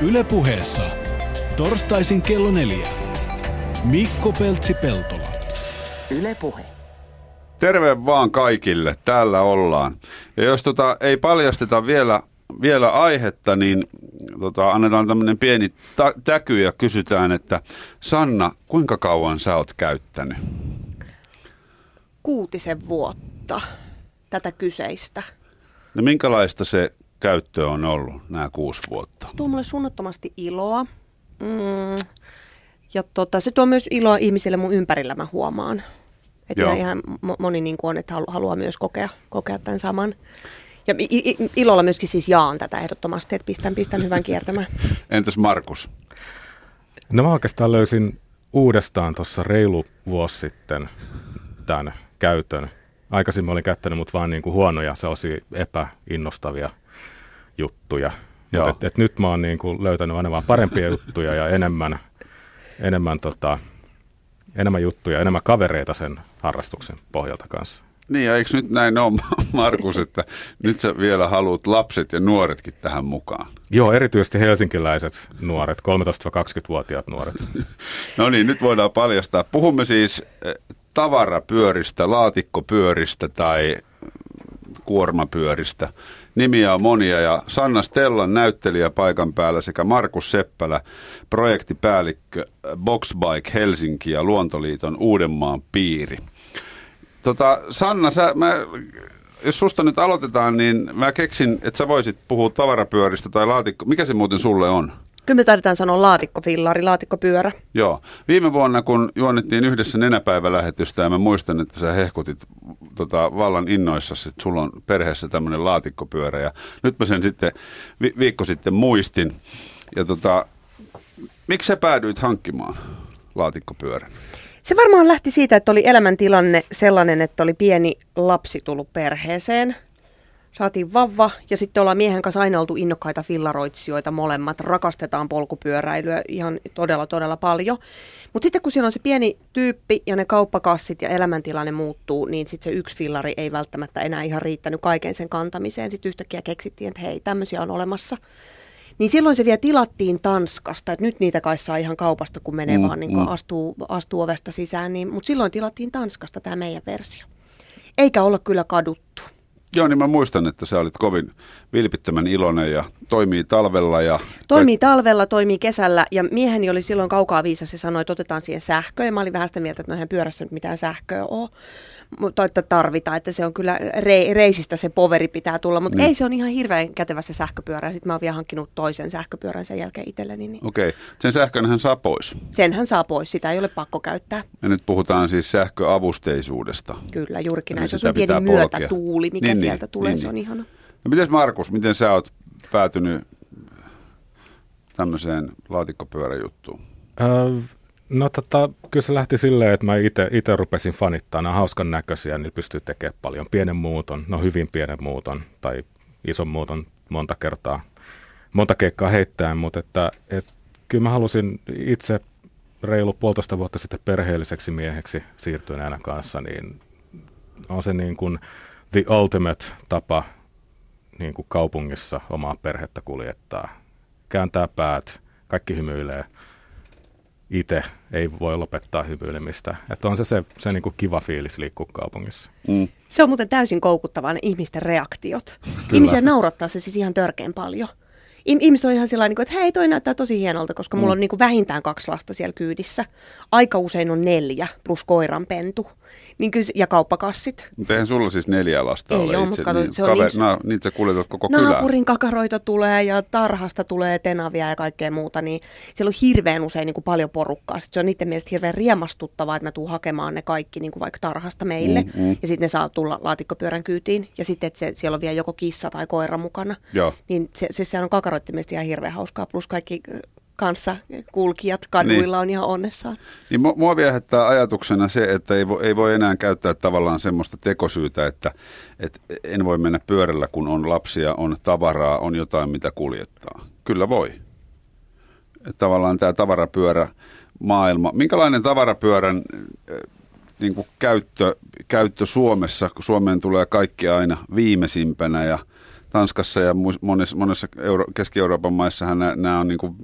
Ylepuheessa torstaisin kello neljä. Mikko Peltsi-Peltola. Ylepuhe. Terve vaan kaikille, täällä ollaan. Ja jos tota ei paljasteta vielä, vielä aihetta, niin tota, annetaan tämmöinen pieni ta- täky ja kysytään, että Sanna, kuinka kauan sä oot käyttänyt? kuutisen vuotta tätä kyseistä. No minkälaista se käyttö on ollut nämä kuusi vuotta? Se tuo mulle suunnattomasti iloa. Mm. Ja tota, se tuo myös iloa ihmisille mun ympärillä, mä huomaan. Että ihan, ihan mo- moni niin kuin on, että halu- haluaa myös kokea, kokea tämän saman. Ja ilolla myöskin siis jaan tätä ehdottomasti, että pistän, pistän hyvän kiertämään. Entäs Markus? No mä oikeastaan löysin uudestaan tuossa reilu vuosi sitten tämän käytön. Aikaisemmin olin käyttänyt mut vaan niin kuin huonoja, sellaisia epäinnostavia juttuja. Joo. Et, et nyt mä oon niin kuin löytänyt aina vaan parempia juttuja ja enemmän, enemmän, tota, enemmän juttuja, enemmän kavereita sen harrastuksen pohjalta kanssa. Niin ja eikö nyt näin ole, Markus, että nyt sä vielä haluat lapset ja nuoretkin tähän mukaan? Joo, erityisesti helsinkiläiset nuoret, 13-20-vuotiaat nuoret. No niin, nyt voidaan paljastaa. Puhumme siis eh, tavarapyöristä, laatikkopyöristä tai kuormapyöristä. Nimiä on monia ja Sanna Stellan näyttelijä paikan päällä sekä Markus Seppälä, projektipäällikkö Boxbike Helsinki ja Luontoliiton Uudenmaan piiri. Tota, Sanna, sä, mä, jos susta nyt aloitetaan, niin mä keksin, että sä voisit puhua tavarapyöristä tai laatikko. Mikä se muuten sulle on? Kyllä me taidetaan sanoa laatikkofillari, laatikkopyörä. Joo. Viime vuonna, kun juonettiin yhdessä nenäpäivälähetystä, ja mä muistan, että sä hehkutit tota, vallan innoissasi, että sulla on perheessä tämmöinen laatikkopyörä. Ja nyt mä sen sitten vi- viikko sitten muistin. Ja tota, miksi sä päädyit hankkimaan laatikkopyörän? Se varmaan lähti siitä, että oli elämäntilanne sellainen, että oli pieni lapsi tullut perheeseen. Saatiin vavva ja sitten ollaan miehen kanssa aina oltu innokkaita fillaroitsijoita molemmat. Rakastetaan polkupyöräilyä ihan todella todella paljon. Mutta sitten kun siellä on se pieni tyyppi ja ne kauppakassit ja elämäntilanne muuttuu, niin sitten se yksi fillari ei välttämättä enää ihan riittänyt kaiken sen kantamiseen. Sitten yhtäkkiä keksittiin, että hei, tämmöisiä on olemassa. Niin silloin se vielä tilattiin Tanskasta, että nyt niitä kai saa ihan kaupasta, kun menee Mm, vaan niin mm. astuu, astuu ovesta sisään. Niin, mutta silloin tilattiin Tanskasta tämä meidän versio. Eikä olla kyllä kaduttu. Joo, niin mä muistan, että sä olit kovin vilpittömän iloinen ja toimii talvella. Ja Toimii talvella, toimii kesällä ja mieheni oli silloin kaukaa viisas ja sanoi, että otetaan siihen sähköä. Ja mä olin vähän sitä mieltä, että no eihän pyörässä nyt mitään sähköä ole, mutta että tarvitaan, että se on kyllä re- reisistä se poveri pitää tulla. Mutta Niin. ei se on ihan hirveän kätevä se sähköpyörä. Sitten mä oon vielä hankkinut toisen sähköpyörän sen jälkeen itselleni. Niin Okei, sen sähkön hän saa pois. senhän saa pois, sitä ei ole pakko käyttää. Ja nyt puhutaan siis sähköavusteisuudesta. Kyllä, juurikin näin. Se on pieni myötätuuli, mikä niin, sieltä tulee, niin, se on niin. ihana. No miten Markus, miten sä oot päätynyt tämmöiseen laatikkopyöräjuttuun? Öö, no tota, kyllä se lähti silleen, että mä itse rupesin fanittaa. Nämä on hauskan näköisiä, niin pystyy tekemään paljon. Pienen muuton, no hyvin pienen muuton tai ison muuton monta kertaa, monta keikkaa heittää, mutta että, et, kyllä mä halusin itse reilu puolitoista vuotta sitten perheelliseksi mieheksi siirtyneenä kanssa, niin on se niin kuin the ultimate tapa niin kuin kaupungissa omaa perhettä kuljettaa. Kääntää päät, kaikki hymyilee. Itse ei voi lopettaa hymyilemistä. Että on se se, se niin kuin kiva fiilis liikkua kaupungissa. Mm. Se on muuten täysin koukuttavaa ne ihmisten reaktiot. Ihmisiä naurattaa se siis ihan törkeän paljon. Ihmiset on ihan sillä että hei, toi näyttää tosi hienolta, koska mulla on niin kuin vähintään kaksi lasta siellä kyydissä. Aika usein on neljä plus koiranpentu niin kyllä, ja kauppakassit. Mutta eihän sulla siis neljä lasta Ei ole oo, itse. kato, niin, se on niin- na, niitä sä kuljetat koko kylään. Naapurin kakaroita tulee ja tarhasta tulee tenavia ja kaikkea muuta, niin siellä on hirveän usein niin kuin paljon porukkaa. Sitten se on niiden mielestä hirveän riemastuttavaa, että mä tuun hakemaan ne kaikki niin kuin vaikka tarhasta meille. Mm, mm. Ja sitten ne saa tulla laatikkopyörän kyytiin. Ja sitten, että se, siellä on vielä joko kissa tai koira mukana. Joo. Niin se, se, se on kakaroiden mielestä ihan hirveän hauskaa. Plus kaikki kanssa kulkijat kaduilla Niin. on ihan onnessaan. Niin mu- mua viehättää ajatuksena se, että ei, vo, ei voi enää käyttää tavallaan semmoista tekosyytä, että, että en voi mennä pyörällä, kun on lapsia, on tavaraa, on jotain, mitä kuljettaa. Kyllä voi. Että tavallaan tämä tavarapyörä maailma. Minkälainen tavarapyörän niin kuin käyttö, käyttö Suomessa, kun Suomeen tulee kaikki aina viimeisimpänä ja Tanskassa ja monessa, monessa Euro, Keski-Euroopan maissahan nämä, nämä on niin kuin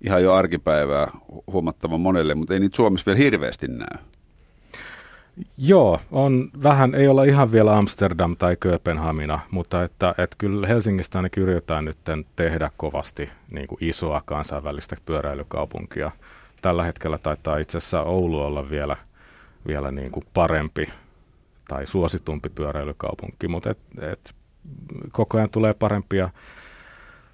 ihan jo arkipäivää huomattavan monelle, mutta ei niitä Suomessa vielä hirveästi näy. Joo, on vähän, ei olla ihan vielä Amsterdam tai Kööpenhamina, mutta että, että kyllä Helsingistä ainakin yritetään nyt tehdä kovasti niin kuin isoa kansainvälistä pyöräilykaupunkia. Tällä hetkellä taitaa itse asiassa Oulu olla vielä, vielä niin kuin parempi tai suositumpi pyöräilykaupunki, mutta et, et koko ajan tulee parempia,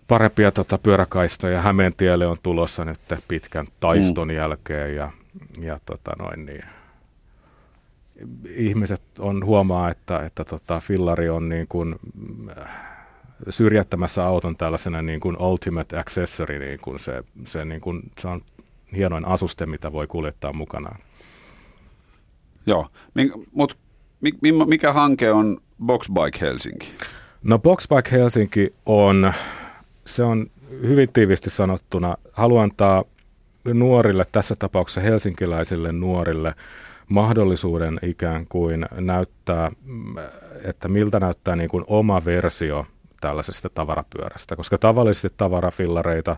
parempia tota, pyöräkaistoja. Hämeentielle on tulossa nyt pitkän taiston mm. jälkeen ja, ja tota noin niin, ihmiset on huomaa, että, että tota, fillari on niin kuin, äh, syrjättämässä auton tällaisena niin kuin ultimate accessory, niin kuin se, se, niin kuin, se on hienoin asuste, mitä voi kuljettaa mukanaan. Joo, mutta mikä hanke on Boxbike Helsinki? No Boxbike Helsinki on, se on hyvin tiivisti sanottuna, haluan antaa nuorille, tässä tapauksessa helsinkiläisille nuorille, mahdollisuuden ikään kuin näyttää, että miltä näyttää niin kuin oma versio tällaisesta tavarapyörästä, koska tavallisesti tavarafillareita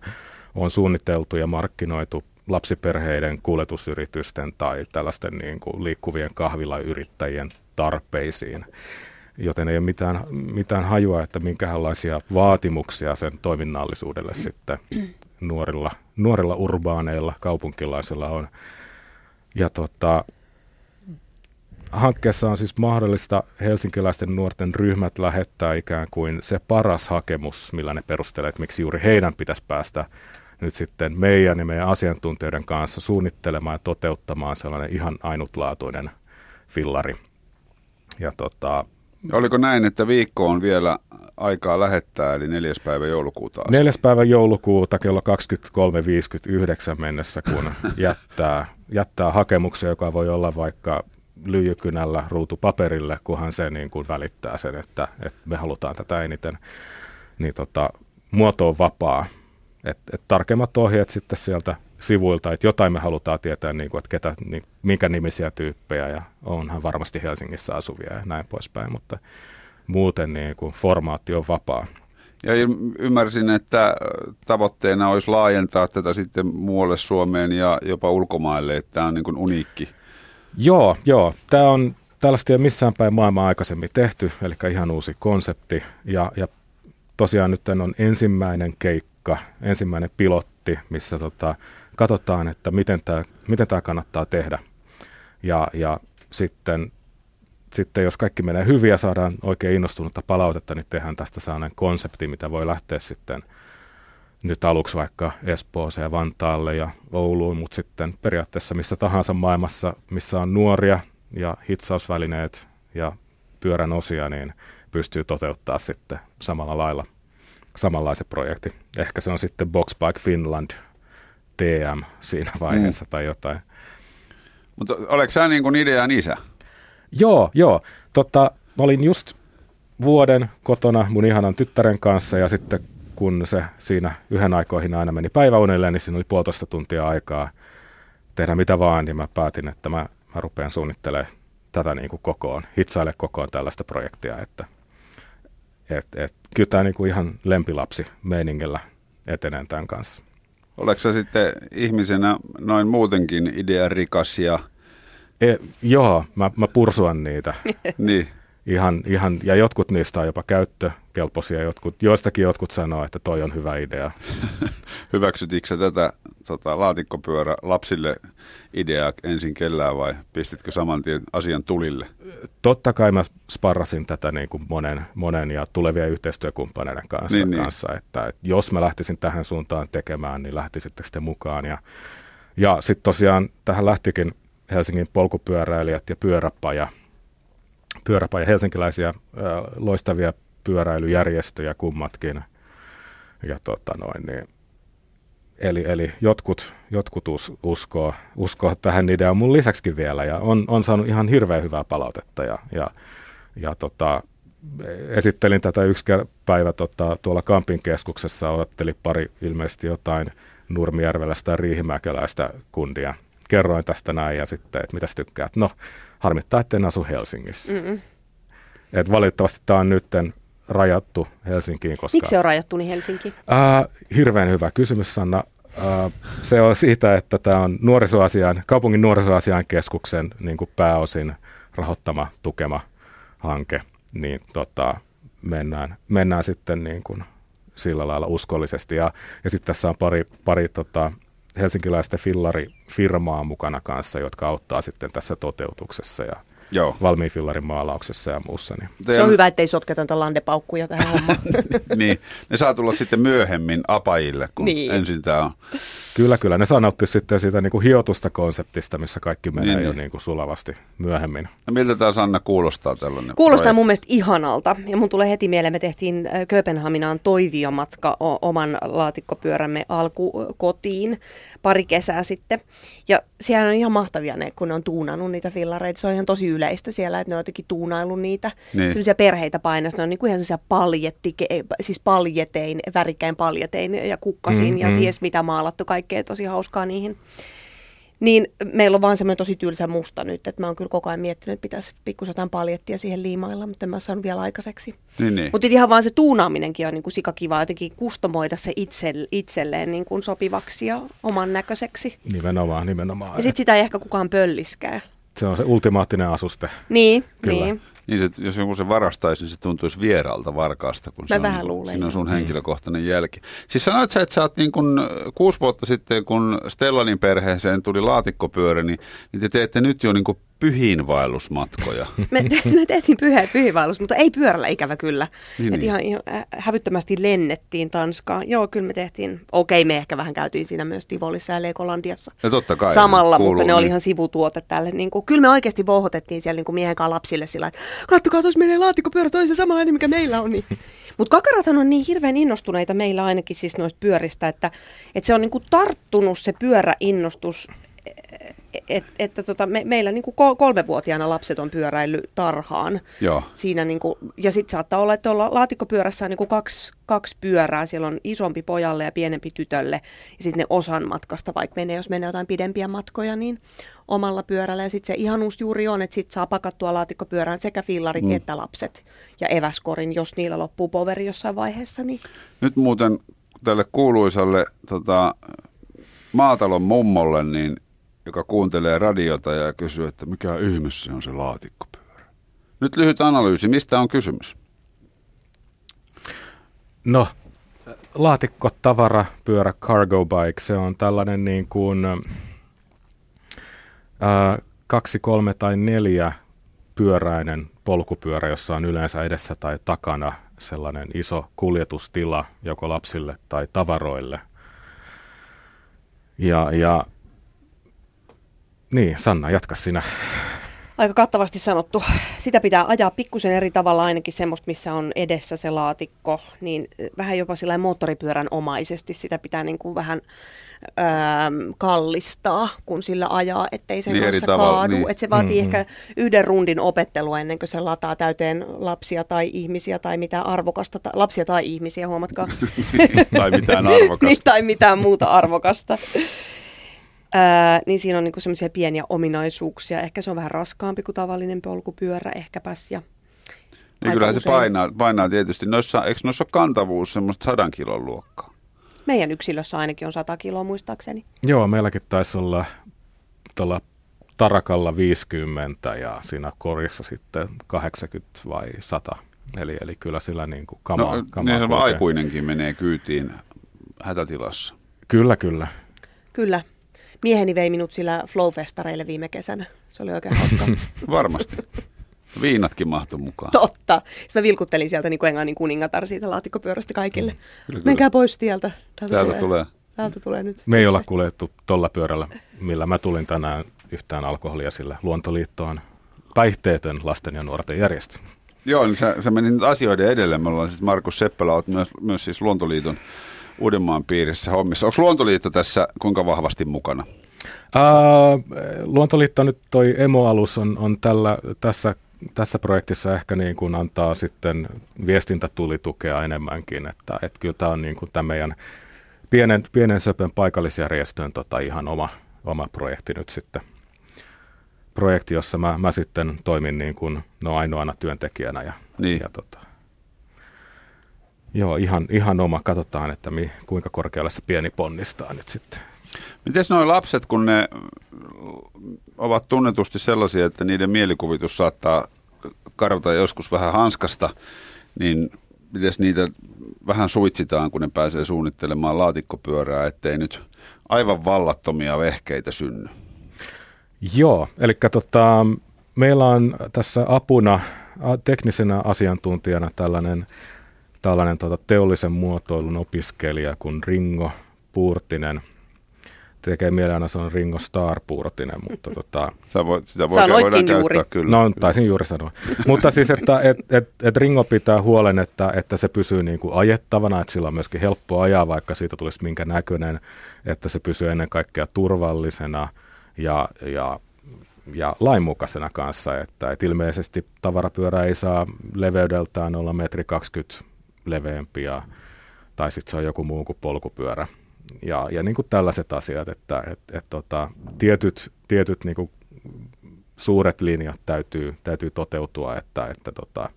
on suunniteltu ja markkinoitu lapsiperheiden kuljetusyritysten tai tällaisten niin kuin liikkuvien kahvilayrittäjien tarpeisiin, joten ei ole mitään, mitään hajua, että minkälaisia vaatimuksia sen toiminnallisuudelle sitten nuorilla, nuorilla urbaaneilla kaupunkilaisilla on. Ja tota, hankkeessa on siis mahdollista helsinkiläisten nuorten ryhmät lähettää ikään kuin se paras hakemus, millä ne perustelee, että miksi juuri heidän pitäisi päästä nyt sitten meidän ja meidän asiantuntijoiden kanssa suunnittelemaan ja toteuttamaan sellainen ihan ainutlaatuinen fillari. Ja tota, Oliko näin, että viikko on vielä aikaa lähettää, eli neljäs päivä joulukuuta asti? Neljäs päivä joulukuuta kello 23.59 mennessä, kun jättää, jättää hakemuksen, joka voi olla vaikka lyijykynällä ruutupaperille, kunhan se niin kuin välittää sen, että, että me halutaan tätä eniten, niin tota, muoto on vapaa. Et, et tarkemmat ohjeet sitten sieltä sivuilta, että jotain me halutaan tietää, niin kuin, että ketä, niin, minkä nimisiä tyyppejä, ja onhan varmasti Helsingissä asuvia ja näin poispäin, mutta muuten niin kuin, formaatti on vapaa. Ja ymmärsin, että tavoitteena olisi laajentaa tätä sitten muualle Suomeen ja jopa ulkomaille, että tämä on niin kuin uniikki Joo, joo. Tämä on tällaista ei missään päin maailmaa aikaisemmin tehty, eli ihan uusi konsepti. Ja, ja tosiaan nyt on ensimmäinen keikka, ensimmäinen pilotti, missä tota, katsotaan, että miten tämä miten tää kannattaa tehdä. Ja, ja sitten, sitten jos kaikki menee hyvin ja saadaan oikein innostunutta palautetta, niin tehdään tästä sellainen konsepti, mitä voi lähteä sitten – nyt aluksi vaikka Espooseen ja Vantaalle ja Ouluun, mutta sitten periaatteessa missä tahansa maailmassa, missä on nuoria ja hitsausvälineet ja pyörän osia, niin pystyy toteuttaa sitten samalla lailla samanlaisen projekti. Ehkä se on sitten Boxbike Finland TM siinä vaiheessa mm. tai jotain. Mutta oletko sä niin kuin idean isä? Joo, joo. Tota, mä olin just vuoden kotona mun ihanan tyttären kanssa ja sitten kun se siinä yhden aikoihin aina meni päiväunelle, niin siinä oli puolitoista tuntia aikaa tehdä mitä vaan, niin mä päätin, että mä, mä rupean suunnittelemaan tätä niin kuin kokoon, hitsaille kokoon tällaista projektia, että et, et, kyllä tämä niin kuin ihan lempilapsi meiningillä etenee tämän kanssa. Oletko sä sitten ihmisenä noin muutenkin idearikas ja... E, joo, mä, mä pursuan niitä. niin ihan, ihan, ja jotkut niistä on jopa käyttökelpoisia, jotkut, joistakin jotkut sanoo, että toi on hyvä idea. Hyväksytitkö tätä tota, laatikkopyörä lapsille ideaa ensin kellään vai pistitkö saman tien asian tulille? Totta kai mä sparrasin tätä niin kuin monen, monen ja tulevien yhteistyökumppaneiden kanssa, niin, niin. kanssa. Että, että jos mä lähtisin tähän suuntaan tekemään, niin lähtisitte sitten mukaan. Ja, ja sitten tosiaan tähän lähtikin Helsingin polkupyöräilijät ja pyöräpaja – pyöräpaja, helsinkiläisiä loistavia pyöräilyjärjestöjä kummatkin. Ja tota noin, niin, eli, eli jotkut, jotkut us, uskoo, uskoo tähän ideaan mun lisäksikin vielä ja on, on saanut ihan hirveän hyvää palautetta ja, ja, ja tota, esittelin tätä yksi päivä tota, tuolla Kampin keskuksessa, odotteli pari ilmeisesti jotain Nurmijärveläistä tai Riihimäkeläistä kundia. Kerroin tästä näin ja sitten, että mitäs tykkäät. No, harmittaa, että en asu Helsingissä. Et valitettavasti tämä on nyt rajattu Helsinkiin. Koska, Miksi se on rajattu niin Helsinkiin? Ää, hirveän hyvä kysymys, Sanna. Ää, se on siitä, että tämä on nuorisoasian, kaupungin nuorisoasian keskuksen niin kuin pääosin rahoittama, tukema hanke, niin tota, mennään, mennään sitten niin kuin sillä lailla uskollisesti. Ja, ja sitten tässä on pari, pari tota, helsinkiläistä fillarifirmaa mukana kanssa, jotka auttaa sitten tässä toteutuksessa. Ja Joo. valmiin fillarin maalauksessa ja muussa. Niin. Se on hyvä, ettei sotketa niitä landepaukkuja tähän hommaan. niin, ne saa tulla sitten myöhemmin apajille, kun niin. ensin tämä on. Kyllä, kyllä. Ne saa nauttia sitten siitä niin kuin hiotusta konseptista, missä kaikki menee niin, jo niin. Niin kuin sulavasti myöhemmin. No miltä tämä Sanna kuulostaa tällainen Kuulostaa projekti? mun mielestä ihanalta. Ja mun tulee heti mieleen, me tehtiin Kööpenhaminaan toiviomatka oman laatikkopyörämme alkukotiin pari kesää sitten. Ja siellä on ihan mahtavia ne, kun ne on tuunannut niitä fillareita. Se on ihan tosi yleistä siellä, että ne on jotenkin tuunaillut niitä. Niin. Sellaisia perheitä painas. Ne on niin kuin ihan sellaisia paljetti, siis paljetein, värikkäin paljetein ja kukkasin mm, ja mm. ties mitä maalattu. Kaikkea tosi hauskaa niihin. Niin meillä on vaan semmoinen tosi tylsä musta nyt, että mä oon kyllä koko ajan miettinyt, että pitäisi pikkusen jotain paljettia siihen liimailla, mutta en mä saanut vielä aikaiseksi. Niin, niin. Mutta ihan vaan se tuunaaminenkin on niin kuin sikakiva jotenkin kustomoida se itse, itselleen niin kuin sopivaksi ja oman näköiseksi. Nimenomaan, nimenomaan. Ja sitten sitä ei ehkä kukaan pölliskää. Se on se ultimaattinen asuste. Niin, Kyllä. niin. Niin, se, jos joku se varastaisi, niin se tuntuisi vieraalta varkaasta, kun Mä se vähän on, luulen. siinä on sun henkilökohtainen jälki. Siis sanoit sä, että sä oot niin kun, kuusi vuotta sitten, kun Stellanin perheeseen tuli laatikkopyörä, niin, niin te teette nyt jo niin pyhiinvaellusmatkoja. Me, me tehtiin pyhä, pyhiinvaellus, mutta ei pyörällä ikävä kyllä. Niin, Et niin. Ihan, ihan hävyttömästi lennettiin Tanskaan. Joo, kyllä me tehtiin. Okei, me ehkä vähän käytiin siinä myös Tivolissa ja Legolandiassa. Ja totta kai. Samalla, kuuluu, mutta ne niin. oli ihan sivutuote tälle. Niin kuin, kyllä me oikeasti vohotettiin siellä niin kuin miehen kanssa lapsille sillä, että kattokaa, tuossa menee laatikkopyörä toisen samanlainen, mikä meillä on. Niin. Mutta kakarathan on niin hirveän innostuneita meillä ainakin siis noista pyöristä, että, että se on niin kuin tarttunut se pyöräinnostus että et, tota, me, meillä niin kuin kolmevuotiaana lapset on pyöräillyt tarhaan. Joo. Siinä niin kuin, ja sitten saattaa olla, että olla laatikkopyörässä on niin kuin kaksi, kaksi pyörää. Siellä on isompi pojalle ja pienempi tytölle. Ja sitten ne osan matkasta, vaikka menee, jos menee jotain pidempiä matkoja, niin omalla pyörällä. Ja sitten se ihanuus juuri on, että sitten saa pakattua laatikkopyörään sekä fillarit mm. että lapset ja eväskorin, jos niillä loppuu poveri jossain vaiheessa. Niin. Nyt muuten tälle kuuluisalle tota, maatalon mummolle, niin joka kuuntelee radiota ja kysyy, että mikä ihme se on se laatikkopyörä. Nyt lyhyt analyysi, mistä on kysymys? No, laatikko, tavara, pyörä, cargo bike, se on tällainen niin kuin ää, kaksi, kolme tai neljä pyöräinen polkupyörä, jossa on yleensä edessä tai takana sellainen iso kuljetustila joko lapsille tai tavaroille. Ja, ja niin, Sanna, jatka sinä. Aika kattavasti sanottu. Sitä pitää ajaa pikkusen eri tavalla ainakin semmoista, missä on edessä se laatikko, niin vähän jopa sillä moottoripyörän omaisesti sitä pitää niin kuin vähän öö, kallistaa, kun sillä ajaa, ettei sen niin kanssa kaadu. Niin. Et se vaatii mm-hmm. ehkä yhden rundin opettelua ennen kuin se lataa täyteen lapsia tai ihmisiä tai mitään arvokasta. Ta- lapsia tai ihmisiä, huomatkaa. tai mitään arvokasta. niin, tai mitään muuta arvokasta. Ää, niin siinä on niinku semmoisia pieniä ominaisuuksia. Ehkä se on vähän raskaampi kuin tavallinen polkupyörä ehkäpäs. Ja niin kyllä se painaa, painaa tietysti. Noissa, eikö noissa ole kantavuus semmoista sadan kilon luokkaa? Meidän yksilössä ainakin on 100 kiloa muistaakseni. Joo, meilläkin taisi olla tuolla tarakalla 50 ja siinä korissa sitten 80 vai 100. Eli, eli kyllä sillä niin kuin kamaa, no, kamaa niin aikuinenkin menee kyytiin hätätilassa. Kyllä, kyllä. Kyllä. Mieheni vei minut sillä Flow-festareille viime kesänä. Se oli oikein hauska. Varmasti. Viinatkin mahtu mukaan. Totta. Sitten mä vilkuttelin sieltä niin kuin englannin kuningatar siitä laatikkopyörästä kaikille. Mm, kyllä, kyllä. Menkää pois tieltä. Täältä, Täältä tulee. tulee. Täältä tulee nyt. Me ei olla kuljettu tuolla pyörällä, millä mä tulin tänään yhtään alkoholia, sillä Luontoliitto on päihteetön lasten ja nuorten järjestö. Joo, niin sä, sä menit asioiden edelleen. Me ollaan siis Markus Seppälä, olet myös, myös siis Luontoliiton Uudenmaan piirissä hommissa. Onko Luontoliitto tässä kuinka vahvasti mukana? Uh, Luontoliitto nyt toi emoalus on, on tällä, tässä, tässä projektissa ehkä niin kuin antaa sitten viestintätulitukea enemmänkin, että, että kyllä tämä on niin kuin tämän meidän pienen, pienen söpön paikallisjärjestön tota ihan oma, oma projekti nyt sitten. Projekti, jossa mä, mä sitten toimin niin kuin, no ainoana työntekijänä ja, niin. ja tota, Joo, ihan, ihan oma. Katsotaan, että mi, kuinka korkealle se pieni ponnistaa nyt sitten. Miten nuo lapset, kun ne ovat tunnetusti sellaisia, että niiden mielikuvitus saattaa karvata joskus vähän hanskasta, niin miten niitä vähän suitsitaan, kun ne pääsee suunnittelemaan laatikkopyörää, ettei nyt aivan vallattomia vehkeitä synny? Joo, eli tota, meillä on tässä apuna teknisenä asiantuntijana tällainen, tällainen tota, teollisen muotoilun opiskelija kuin Ringo Puurtinen – tekee mieleen aina se on Ringo Starr puurotinen, mutta tota... Sä voit, sitä voi, voidaan juuri. käyttää kyllä. No, taisin juuri sanoa. mutta siis, että et, et, et Ringo pitää huolen, että, että se pysyy niin kuin ajettavana, että sillä on myöskin helppo ajaa, vaikka siitä tulisi minkä näköinen, että se pysyy ennen kaikkea turvallisena ja, ja ja lainmukaisena kanssa, että, että ilmeisesti tavarapyörä ei saa leveydeltään olla metri 20 leveämpi ja, tai sitten se on joku muu kuin polkupyörä ja, ja niin kuin tällaiset asiat, että et, et, tota, tietyt, tietyt niin kuin suuret linjat täytyy, täytyy toteutua, että, että tota,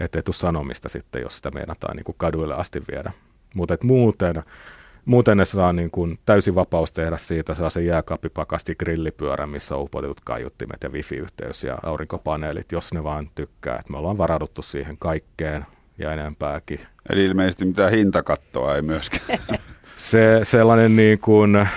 ei tule sanomista sitten, jos sitä meinataan niin kuin kaduille asti viedä. Mutta muuten, muuten ne saa niin kuin täysi vapaus tehdä siitä, saa se jääkaapipakasti grillipyörä, missä on upotetut kaiuttimet ja wifi-yhteys ja aurinkopaneelit, jos ne vaan tykkää. Et me ollaan varauduttu siihen kaikkeen ja enempääkin. Eli ilmeisesti mitään hintakattoa ei myöskään. se sellainen, niin kuin,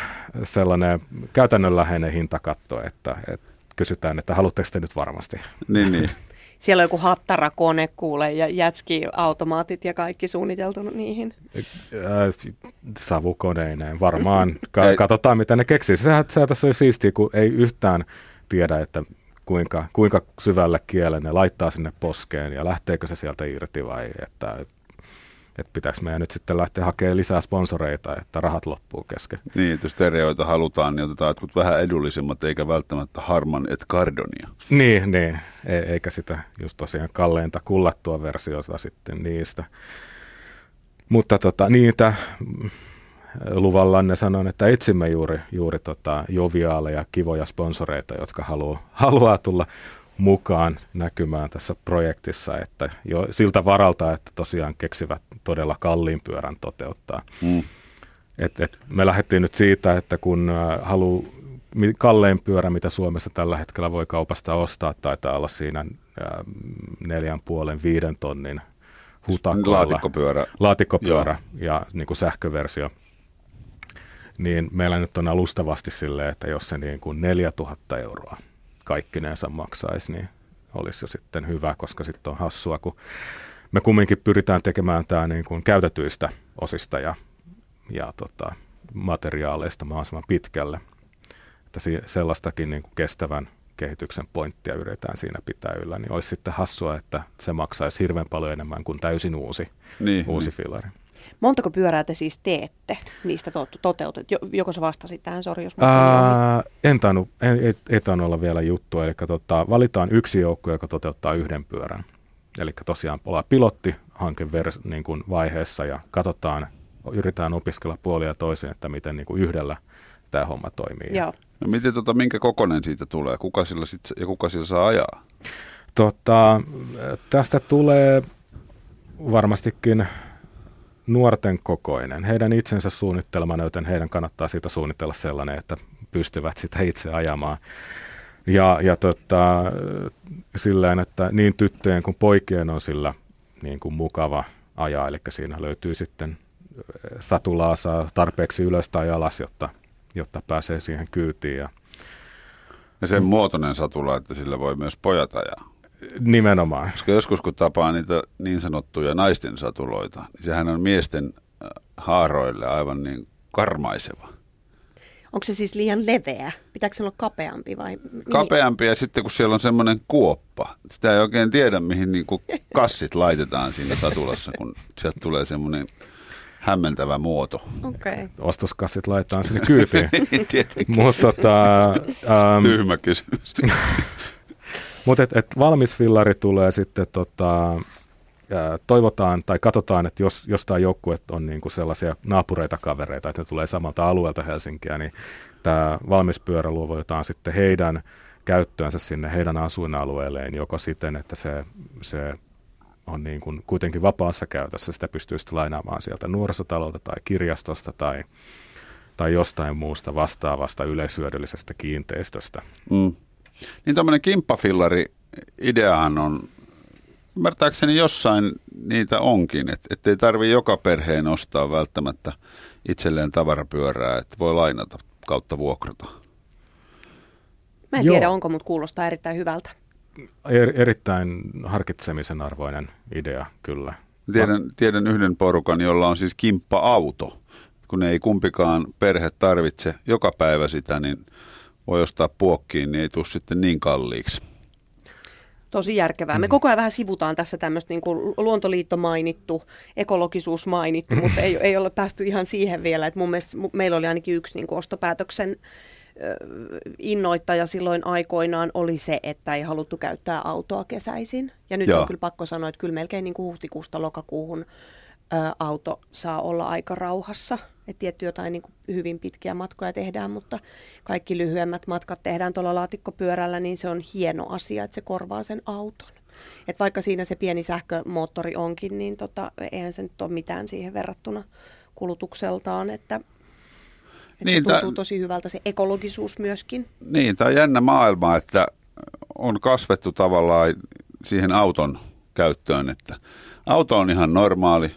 sellainen käytännönläheinen hintakatto, että, että kysytään, että haluatteko te nyt varmasti? Niin, niin. Siellä on joku hattarakone kuule ja jätski-automaatit ja kaikki suunniteltu niihin. Äh, savukoneineen varmaan. Ka- katsotaan, mitä ne keksii. Sehän, sehän tässä on siistiä, kun ei yhtään tiedä, että kuinka, kuinka syvälle kielen ne laittaa sinne poskeen ja lähteekö se sieltä irti vai että että pitääkö meidän nyt sitten lähteä hakemaan lisää sponsoreita, että rahat loppuu kesken. Niin, että jos stereoita halutaan, niin otetaan jotkut vähän edullisemmat, eikä välttämättä Harman et Cardonia. Niin, niin. E- eikä sitä just tosiaan kalleinta kullattua versiota sitten niistä. Mutta tota, niitä luvallanne sanon, että etsimme juuri, juuri tota joviaaleja, kivoja sponsoreita, jotka haluaa, haluaa tulla mukaan näkymään tässä projektissa, että jo siltä varalta, että tosiaan keksivät todella kalliin pyörän toteuttaa. Mm. Et, et me lähdettiin nyt siitä, että kun äh, haluaa kallein pyörä, mitä Suomessa tällä hetkellä voi kaupasta ostaa, taitaa olla siinä äh, neljän puolen viiden tonnin hutakolla. Laatikkopyörä. Laatikkopyörä Joo. ja niin kuin sähköversio. Niin meillä nyt on alustavasti silleen, että jos se niin kuin 4000 euroa kaikkinensa maksaisi, niin olisi jo sitten hyvä, koska sitten on hassua, kun me kumminkin pyritään tekemään tämä niin kuin käytetyistä osista ja, ja tota, materiaaleista mahdollisimman pitkälle. Että si- sellaistakin niin kuin kestävän kehityksen pointtia yritetään siinä pitää yllä, niin olisi sitten hassua, että se maksaisi hirveän paljon enemmän kuin täysin uusi, niin, uusi niin. fillari. Montako pyörää te siis teette niistä to- toteutet? Joko sä vastasit tähän, sori jos Ää, en tainnut, ei, ei, ei tainnut olla vielä juttu, eli tota, valitaan yksi joukko, joka toteuttaa yhden pyörän. Eli tosiaan ollaan pilottihanke niin kuin vaiheessa ja katsotaan, yritetään opiskella puolia toisin, että miten niin kuin yhdellä tämä homma toimii. Joo. No miten, tota, minkä kokonen siitä tulee? Kuka sillä sit, ja kuka sillä saa ajaa? Tota, tästä tulee varmastikin nuorten kokoinen. Heidän itsensä suunnittelemana, joten heidän kannattaa siitä suunnitella sellainen, että pystyvät sitä itse ajamaan. Ja, ja tota, silleen, että niin tyttöjen kuin poikien on sillä niin kuin mukava ajaa, eli siinä löytyy sitten satulaa saa tarpeeksi ylös tai alas, jotta, jotta pääsee siihen kyytiin. Ja, ja sen muotoinen satula, että sillä voi myös pojat ajaa. Nimenomaan. Koska joskus kun tapaa niitä niin sanottuja naisten satuloita, niin sehän on miesten haaroille aivan niin karmaiseva. Onko se siis liian leveä? Pitääkö se olla kapeampi vai? Kapeampi ja sitten kun siellä on semmoinen kuoppa, sitä ei oikein tiedä mihin niin kuin kassit laitetaan siinä satulassa, kun sieltä tulee semmoinen hämmentävä muoto. Okay. Ostoskassit laitetaan sinne kyytiin. Tietenkin. Mutta tota, ähm, Tyhmä kysymys. Mutta et, et valmis fillari tulee sitten tota, toivotaan tai katsotaan, että jos jostain joukkuet on niinku sellaisia naapureita kavereita, että ne tulee samalta alueelta Helsinkiä, niin tämä valmis pyörä luovutetaan sitten heidän käyttöönsä sinne heidän asuinalueelleen, joko siten, että se, se on niin kuin kuitenkin vapaassa käytössä. Sitä pystyy sitten lainaamaan sieltä nuorisotalolta tai kirjastosta tai, tai jostain muusta vastaavasta yleisyödyllisestä kiinteistöstä. Mm. Niin tämmöinen kimppafillari ideahan on, ymmärtääkseni jossain niitä onkin, että et ei tarvitse joka perheen ostaa välttämättä itselleen tavarapyörää, että voi lainata kautta vuokrata. Mä en Joo. tiedä onko, mutta kuulostaa erittäin hyvältä. Er, erittäin harkitsemisen arvoinen idea, kyllä. Tiedän, tiedän yhden porukan, jolla on siis kimppa-auto. Kun ei kumpikaan perhe tarvitse joka päivä sitä, niin voi ostaa puokkiin, niin ei tule sitten niin kalliiksi. Tosi järkevää. Me mm. koko ajan vähän sivutaan tässä tämmöistä niin kuin luontoliitto mainittu, ekologisuus mainittu, mutta ei, ei ole päästy ihan siihen vielä. Että mun mielestä meillä oli ainakin yksi niin kuin ostopäätöksen innoittaja silloin aikoinaan oli se, että ei haluttu käyttää autoa kesäisin. Ja nyt Joo. on kyllä pakko sanoa, että kyllä melkein niin kuin huhtikuusta lokakuuhun ö, auto saa olla aika rauhassa. Että tietty jotain niin kuin hyvin pitkiä matkoja tehdään, mutta kaikki lyhyemmät matkat tehdään tuolla laatikkopyörällä, niin se on hieno asia, että se korvaa sen auton. Et vaikka siinä se pieni sähkömoottori onkin, niin tota, eihän se nyt ole mitään siihen verrattuna kulutukseltaan, että että niin, se tuntuu ta- tosi hyvältä se ekologisuus myöskin. Niin, tämä on jännä maailma, että on kasvettu tavallaan siihen auton käyttöön, että auto on ihan normaali.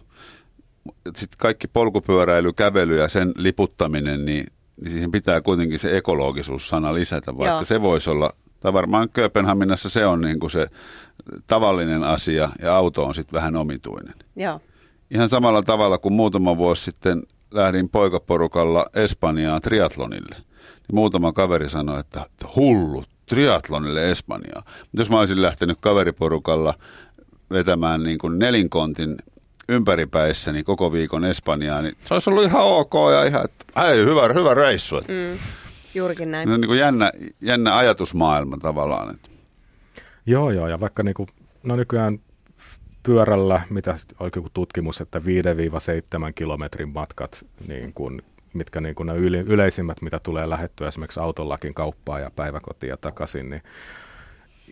Sitten kaikki polkupyöräily, kävely ja sen liputtaminen, niin, niin siihen pitää kuitenkin se ekologisuus-sana lisätä, vaikka Joo. se voisi olla, tai varmaan Kööpenhaminassa se on niin kuin se tavallinen asia ja auto on sitten vähän omituinen. Joo. Ihan samalla tavalla kuin muutama vuosi sitten lähdin poikaporukalla Espanjaan triatlonille, niin muutama kaveri sanoi, että hullu, triatlonille Espanjaan. Mutta jos mä olisin lähtenyt kaveriporukalla vetämään niin kuin nelinkontin ympäripäissä niin koko viikon Espanjaan, niin se olisi ollut ihan ok ja ihan, että hei, hyvä, hyvä reissu. Mm, juurikin näin. Se on niin kuin jännä, jännä ajatusmaailma tavallaan. Että. Joo, joo, ja vaikka niin kuin, no nykyään pyörällä, mitä oli joku tutkimus, että 5-7 kilometrin matkat, niin kuin, mitkä niin kuin ne yleisimmät, mitä tulee lähettyä esimerkiksi autollakin kauppaan ja päiväkotiin ja takaisin, niin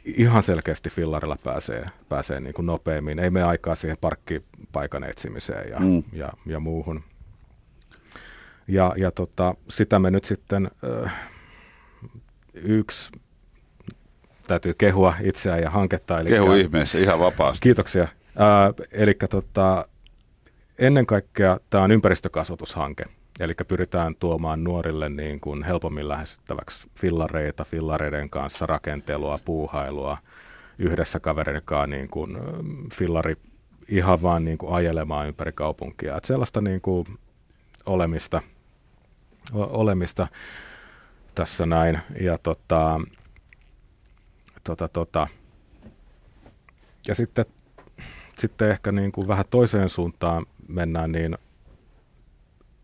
ihan selkeästi fillarilla pääsee, pääsee niin kuin nopeammin. Ei mene aikaa siihen parkkipaikan etsimiseen ja, mm. ja, ja muuhun. Ja, ja tota, sitä me nyt sitten, äh, yksi täytyy kehua itseään ja hanketta. Eli Kehu ihmeessä ihan vapaasti. Kiitoksia. eli tota, ennen kaikkea tämä on ympäristökasvatushanke. Eli pyritään tuomaan nuorille niin kuin helpommin lähestyttäväksi fillareita, fillareiden kanssa rakentelua, puuhailua, yhdessä kavereiden kanssa niin kuin fillari ihan vaan niin kuin ajelemaan ympäri kaupunkia. Et sellaista niin kuin olemista, olemista tässä näin. Ja tota, tota, tota. Ja sitten, sitten ehkä niin kuin vähän toiseen suuntaan mennään, niin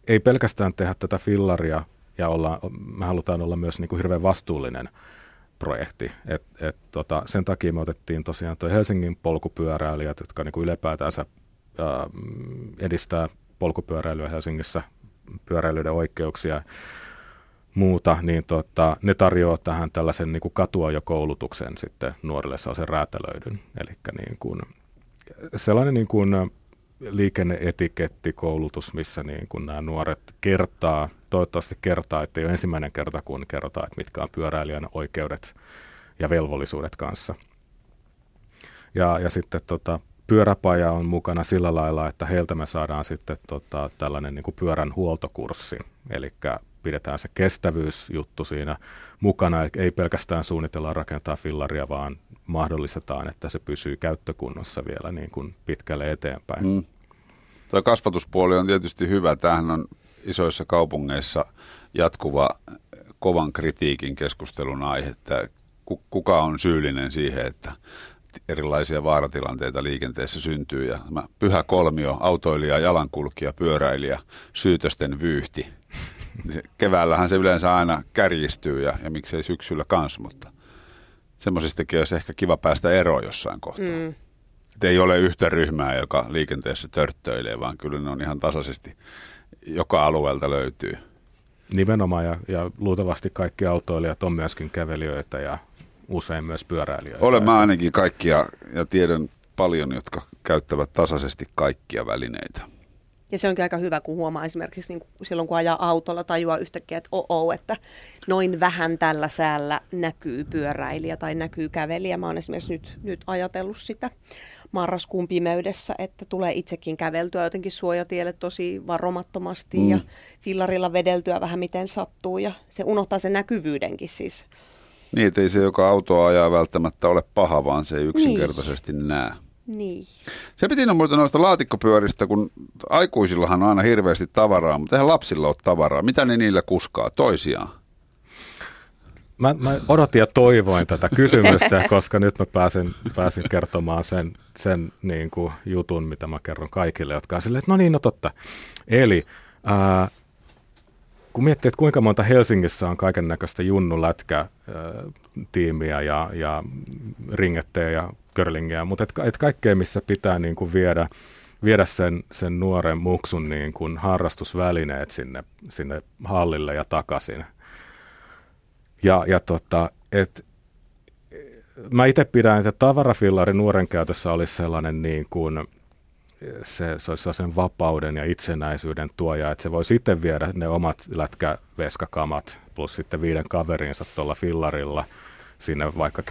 ei pelkästään tehdä tätä fillaria ja olla, me halutaan olla myös niin kuin hirveän vastuullinen projekti. Et, et, tota, sen takia me otettiin tosiaan tuo Helsingin polkupyöräilijät, jotka niin kuin ylipäätänsä ää, edistää polkupyöräilyä Helsingissä, pyöräilyiden oikeuksia muuta, niin tota, ne tarjoaa tähän tällaisen niin kuin katuajokoulutuksen sitten nuorille sellaisen räätälöidyn. Eli niin kuin, sellainen niin kuin liikenneetikettikoulutus, missä niin kuin nämä nuoret kertaa, toivottavasti kertaa, että ei ole ensimmäinen kerta, kun kerrotaan, että mitkä on pyöräilijän oikeudet ja velvollisuudet kanssa. Ja, ja sitten tota, pyöräpaja on mukana sillä lailla, että heiltä me saadaan sitten tota, tällainen niin kuin pyörän huoltokurssi, eli pidetään se kestävyysjuttu siinä mukana, ei pelkästään suunnitella rakentaa fillaria, vaan mahdollistetaan, että se pysyy käyttökunnossa vielä niin kuin pitkälle eteenpäin. Mm. Tuo kasvatuspuoli on tietysti hyvä. Tämähän on isoissa kaupungeissa jatkuva kovan kritiikin keskustelun aihe, että kuka on syyllinen siihen, että erilaisia vaaratilanteita liikenteessä syntyy. Ja tämä pyhä kolmio, autoilija, jalankulkija, pyöräilijä, syytösten vyyhti – keväällähän se yleensä aina kärjistyy ja, ja miksei syksyllä kans, mutta semmoisistakin olisi ehkä kiva päästä eroon jossain kohtaa. Mm. Et ei ole yhtä ryhmää, joka liikenteessä törttöilee, vaan kyllä ne on ihan tasaisesti joka alueelta löytyy. Nimenomaan ja, ja luultavasti kaikki autoilijat on myöskin kävelijöitä ja usein myös pyöräilijöitä. Olen mä ainakin kaikkia ja tiedän paljon, jotka käyttävät tasaisesti kaikkia välineitä. Ja se onkin aika hyvä, kun huomaa esimerkiksi niin kuin silloin, kun ajaa autolla, tajuaa yhtäkkiä, että oo, että noin vähän tällä säällä näkyy pyöräilijä tai näkyy kävelijä. Mä oon esimerkiksi nyt, nyt ajatellut sitä marraskuun pimeydessä, että tulee itsekin käveltyä jotenkin suojatielle tosi varomattomasti mm. ja fillarilla vedeltyä vähän miten sattuu ja se unohtaa sen näkyvyydenkin siis. Niin, ei se, joka autoa ajaa välttämättä ole paha, vaan se ei yksinkertaisesti niin. näe. Niin. Se piti no muuten noista laatikkopyöristä, kun aikuisillahan on aina hirveästi tavaraa, mutta eihän lapsilla ole tavaraa. Mitä ne niillä kuskaa? Toisiaan? Mä, mä odotin ja toivoin tätä kysymystä, koska nyt mä pääsin, pääsin kertomaan sen, sen niin kuin jutun, mitä mä kerron kaikille, jotka on silleen, että no niin, no totta. Eli ää, kun miettii, että kuinka monta Helsingissä on kaiken näköistä junnulätkä tiimiä ja, ja ringetteä ja curlingia, mutta et, et kaikkea, missä pitää niin kuin viedä, viedä sen, sen nuoren muksun niin kuin harrastusvälineet sinne, sinne hallille ja takaisin. Ja, ja tota, et, mä itse pidän, että tavarafillari nuoren käytössä olisi sellainen niin kuin, se, se olisi sen vapauden ja itsenäisyyden tuoja, että se voi sitten viedä ne omat lätkäveskakamat plus sitten viiden kaverinsa tuolla fillarilla sinne vaikka 10-15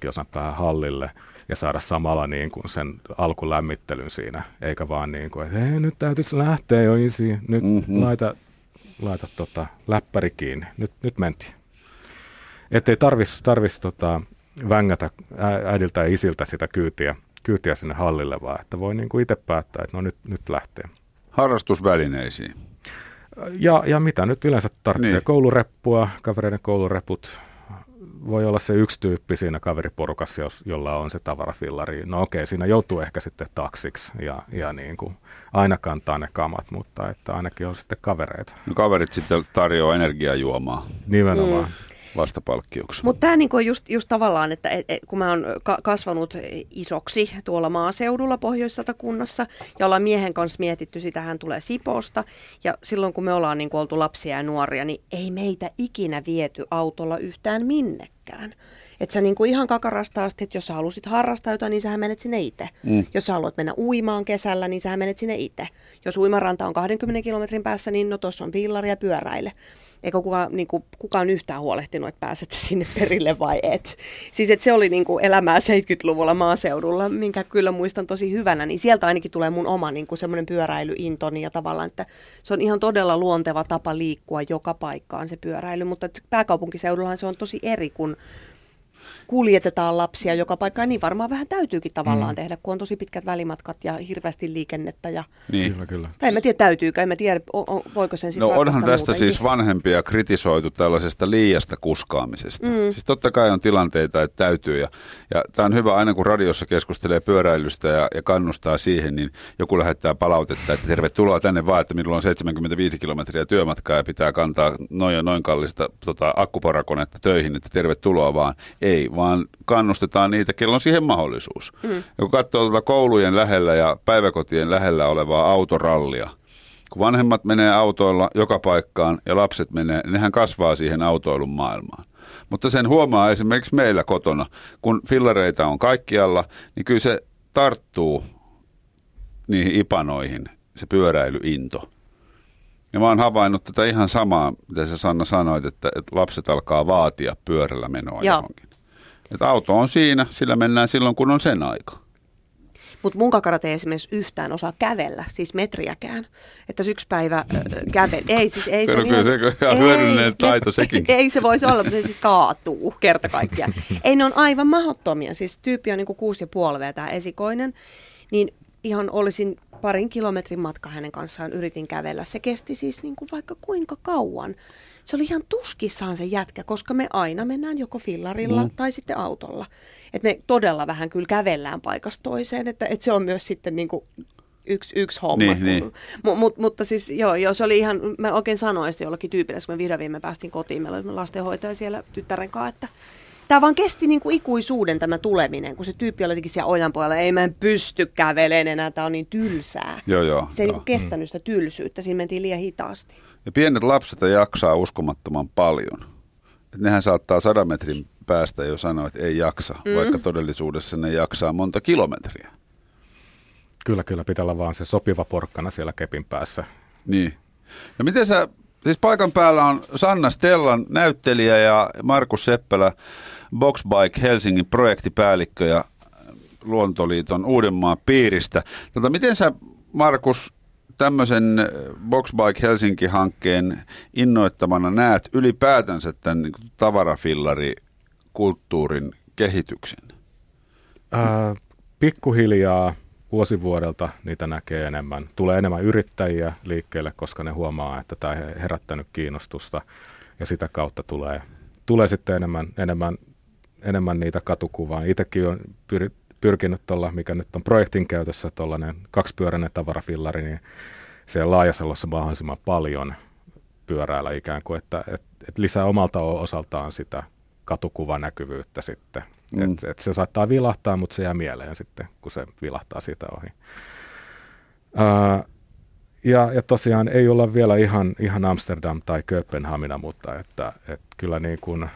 kilsan päähän hallille ja saada samalla niin kuin sen alkulämmittelyn siinä, eikä vaan niin kuin, että hei, nyt täytyisi lähteä jo isi, nyt mm-hmm. laita, laita tota, läppäri kiinni, nyt, nyt mentiin. Että ei tarvitsisi tarvis, tota, vängätä äidiltä ja isiltä sitä kyytiä, kyytiä sinne hallille, vaan että voi niin kuin itse päättää, että no nyt, nyt lähtee. Harrastusvälineisiin. Ja, ja mitä nyt yleensä tarvitsee? Niin. Koulureppua, kavereiden koulureput, voi olla se yksi tyyppi siinä kaveriporukassa, jos, jolla on se tavarafillari. No okei, siinä joutuu ehkä sitten taksiksi ja, ja niin kuin aina kantaa ne kamat, mutta että ainakin on sitten kavereita. No kaverit sitten tarjoaa energiajuomaa. Nimenomaan. Mm vastapalkkioksi. Mutta tämä niinku just, just tavallaan, että et, et, kun mä oon ka- kasvanut isoksi tuolla maaseudulla pohjois kunnassa ja ollaan miehen kanssa mietitty, sitä hän tulee Siposta ja silloin kun me ollaan niinku oltu lapsia ja nuoria, niin ei meitä ikinä viety autolla yhtään minnekään. Että sä niinku ihan kakarasta asti, että jos sä halusit harrastaa jotain, niin sähän menet sinne itse. Mm. Jos sä haluat mennä uimaan kesällä, niin sähän menet sinne itse. Jos uimaranta on 20 kilometrin päässä, niin no tuossa on villari ja pyöräile eikö kukaan, niin kuin, kukaan yhtään huolehtinut, että pääset sinne perille vai et. Siis että se oli niin kuin elämää 70-luvulla maaseudulla, minkä kyllä muistan tosi hyvänä, niin sieltä ainakin tulee mun oma niin kuin semmoinen pyöräilyintoni ja tavallaan, että se on ihan todella luonteva tapa liikkua joka paikkaan se pyöräily, mutta pääkaupunkiseudullahan se on tosi eri kuin kuljetetaan lapsia joka paikkaan, niin varmaan vähän täytyykin tavallaan mm. tehdä, kun on tosi pitkät välimatkat ja hirveästi liikennettä. Ja... Niin. Kyllä, kyllä. Tai en mä tiedä, täytyykö, en mä tiedä, o, o, voiko sen sitten No onhan tästä muutenkin. siis vanhempia kritisoitu tällaisesta liiasta kuskaamisesta. Mm. Siis totta kai on tilanteita, että täytyy. Ja, ja tämä on hyvä aina, kun radiossa keskustelee pyöräilystä ja, ja kannustaa siihen, niin joku lähettää palautetta, että tervetuloa tänne vaan, että minulla on 75 kilometriä työmatkaa ja pitää kantaa noin ja noin kallista tota, akkuporakonetta töihin, että tervetuloa vaan. Ei, vaan kannustetaan niitä, kello on siihen mahdollisuus. Mm. Ja kun katsoo tuota koulujen lähellä ja päiväkotien lähellä olevaa autorallia, kun vanhemmat menee autoilla joka paikkaan ja lapset menee, niin nehän kasvaa siihen autoilun maailmaan. Mutta sen huomaa esimerkiksi meillä kotona, kun fillareita on kaikkialla, niin kyllä se tarttuu niihin ipanoihin, se pyöräilyinto. Ja mä oon havainnut tätä ihan samaa, mitä sä Sanna sanoit, että, että lapset alkaa vaatia pyörällä menoa Joo. johonkin. Että auto on siinä, sillä mennään silloin, kun on sen aika. Mutta mun kakarat ei esimerkiksi yhtään osaa kävellä, siis metriäkään. Että yksi päivä äh, kävel. Ei, siis ei se on ihan, ihan hyödyllinen taito sekin. Ei se voisi olla, mutta se siis kaatuu kerta kaikkiaan. ei ne on aivan mahottomia. Siis tyyppi on niinku kuusi ja puoli tämä esikoinen. Niin ihan olisin parin kilometrin matka hänen kanssaan yritin kävellä. Se kesti siis niinku vaikka kuinka kauan se oli ihan tuskissaan se jätkä, koska me aina mennään joko fillarilla mm. tai sitten autolla. Et me todella vähän kyllä kävellään paikasta toiseen, että, että se on myös sitten niin kuin yksi, yksi homma. Niin, niin. M- mut, mutta siis joo, joo, se oli ihan, mä oikein sanoin sitten jollekin tyypille, kun me vihdoin viime päästiin kotiin, meillä oli lastenhoitaja siellä tyttären kanssa, että tämä vaan kesti niin kuin ikuisuuden tämä tuleminen, kun se tyyppi oli jotenkin siellä ojan puolella, ei mä en pysty kävelemään enää, tämä on niin tylsää. Joo, joo, se ei joo. Niin kestänyt sitä tylsyyttä, siinä mentiin liian hitaasti. Ja pienet lapset jaksaa uskomattoman paljon. Et nehän saattaa sadan metrin päästä jo sanoo, että ei jaksa, mm. vaikka todellisuudessa ne jaksaa monta kilometriä. Kyllä, kyllä, pitää olla vaan se sopiva porkkana siellä kepin päässä. Niin. No miten sä, siis paikan päällä on Sanna Stellan näyttelijä ja Markus Seppälä, Boxbike Helsingin projektipäällikkö ja Luontoliiton Uudenmaan piiristä. Tota, miten sä, Markus, tämmöisen Boxbike Helsinki-hankkeen innoittamana näet ylipäätänsä tämän niin tavarafillari-kulttuurin kehityksen? Ää, pikkuhiljaa vuosi vuodelta niitä näkee enemmän. Tulee enemmän yrittäjiä liikkeelle, koska ne huomaa, että tämä on herättänyt kiinnostusta ja sitä kautta tulee, tulee sitten enemmän, enemmän, enemmän niitä katukuvaa. Itsekin on pyrkinyt tuolla, mikä nyt on projektin käytössä, tuollainen kaksipyöräinen tavarafillari, niin se Laajasalossa mahdollisimman paljon pyöräillä ikään kuin, että, että, että lisää omalta osaltaan sitä katukuvanäkyvyyttä sitten. Mm. Et, et se saattaa vilahtaa, mutta se jää mieleen sitten, kun se vilahtaa siitä ohi. Uh, ja, ja tosiaan ei olla vielä ihan, ihan Amsterdam tai Kööpenhamina, mutta että, että kyllä niin kuin,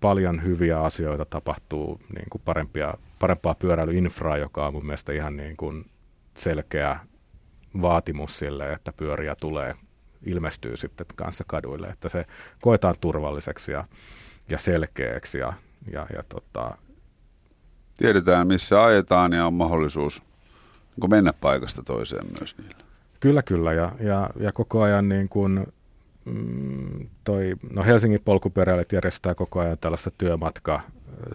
paljon hyviä asioita tapahtuu, niin kuin parempia, parempaa pyöräilyinfraa, joka on mun mielestä ihan niin kuin selkeä vaatimus sille, että pyöriä tulee, ilmestyy sitten kanssa kaduille, että se koetaan turvalliseksi ja, ja selkeäksi ja, ja, ja tota... Tiedetään, missä ajetaan ja on mahdollisuus niin mennä paikasta toiseen myös niillä. Kyllä, kyllä. Ja, ja, ja koko ajan niin kuin, mm, toi, no Helsingin polkupyöräilijät järjestää koko ajan tällaista työmatka,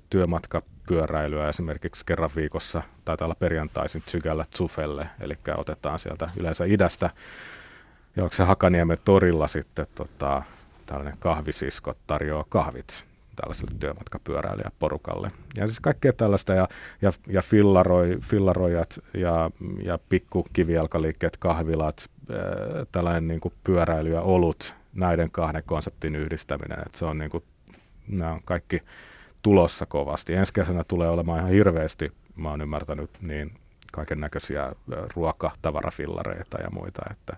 työmatkapyöräilyä esimerkiksi kerran viikossa, taitaa olla perjantaisin Tsygällä Tsufelle, eli otetaan sieltä yleensä idästä, ja onko se Hakaniemen torilla sitten tota, tällainen kahvisisko tarjoaa kahvit tällaiselle työmatkapyöräilijäporukalle. Ja siis kaikkea tällaista ja, ja, ja fillaroi, fillaroijat ja, ja pikkukivijalkaliikkeet, kahvilat, tällainen niin kuin pyöräily ja olut, näiden kahden konseptin yhdistäminen, että se on niin kuin, nämä on kaikki tulossa kovasti. Ensi kesänä tulee olemaan ihan hirveästi, mä oon ymmärtänyt, niin kaiken näköisiä ruokatavarafillareita ja muita, että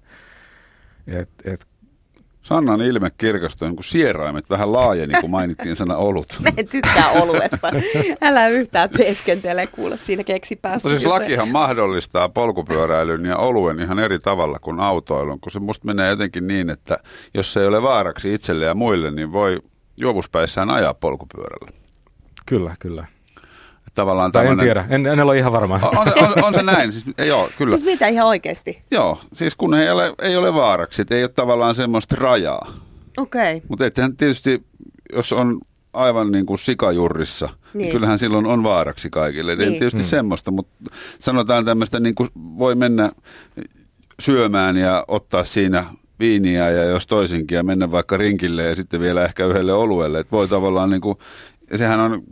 et, et Sannan ilme kirkastui kuin sieraimet vähän laajeni, kun mainittiin sana olut. Mä en tykkää oluesta. Älä yhtään teeskentele, kuule siinä keksi päästä. siis lakihan mahdollistaa polkupyöräilyn ja oluen ihan eri tavalla kuin autoilun, kun se musta menee jotenkin niin, että jos se ei ole vaaraksi itselle ja muille, niin voi juovuspäissään ajaa polkupyörällä. Kyllä, kyllä tavallaan tai en tiedä, en, en ole ihan varma. On, on, on se näin, siis, joo, kyllä. Siis mitä ihan oikeasti? Joo, siis kun ei ole, ei ole vaaraksi, että ei ole tavallaan semmoista rajaa. Okei. Okay. Mutta ettehän tietysti, jos on aivan niin kuin sikajurrissa, niin. niin kyllähän silloin on vaaraksi kaikille. Niin. Ei tietysti mm. semmoista, mutta sanotaan tämmöistä, niin kuin voi mennä syömään ja ottaa siinä viiniä ja jos toisinkin ja mennä vaikka rinkille ja sitten vielä ehkä yhdelle oluelle. Että voi tavallaan niin kuin, sehän on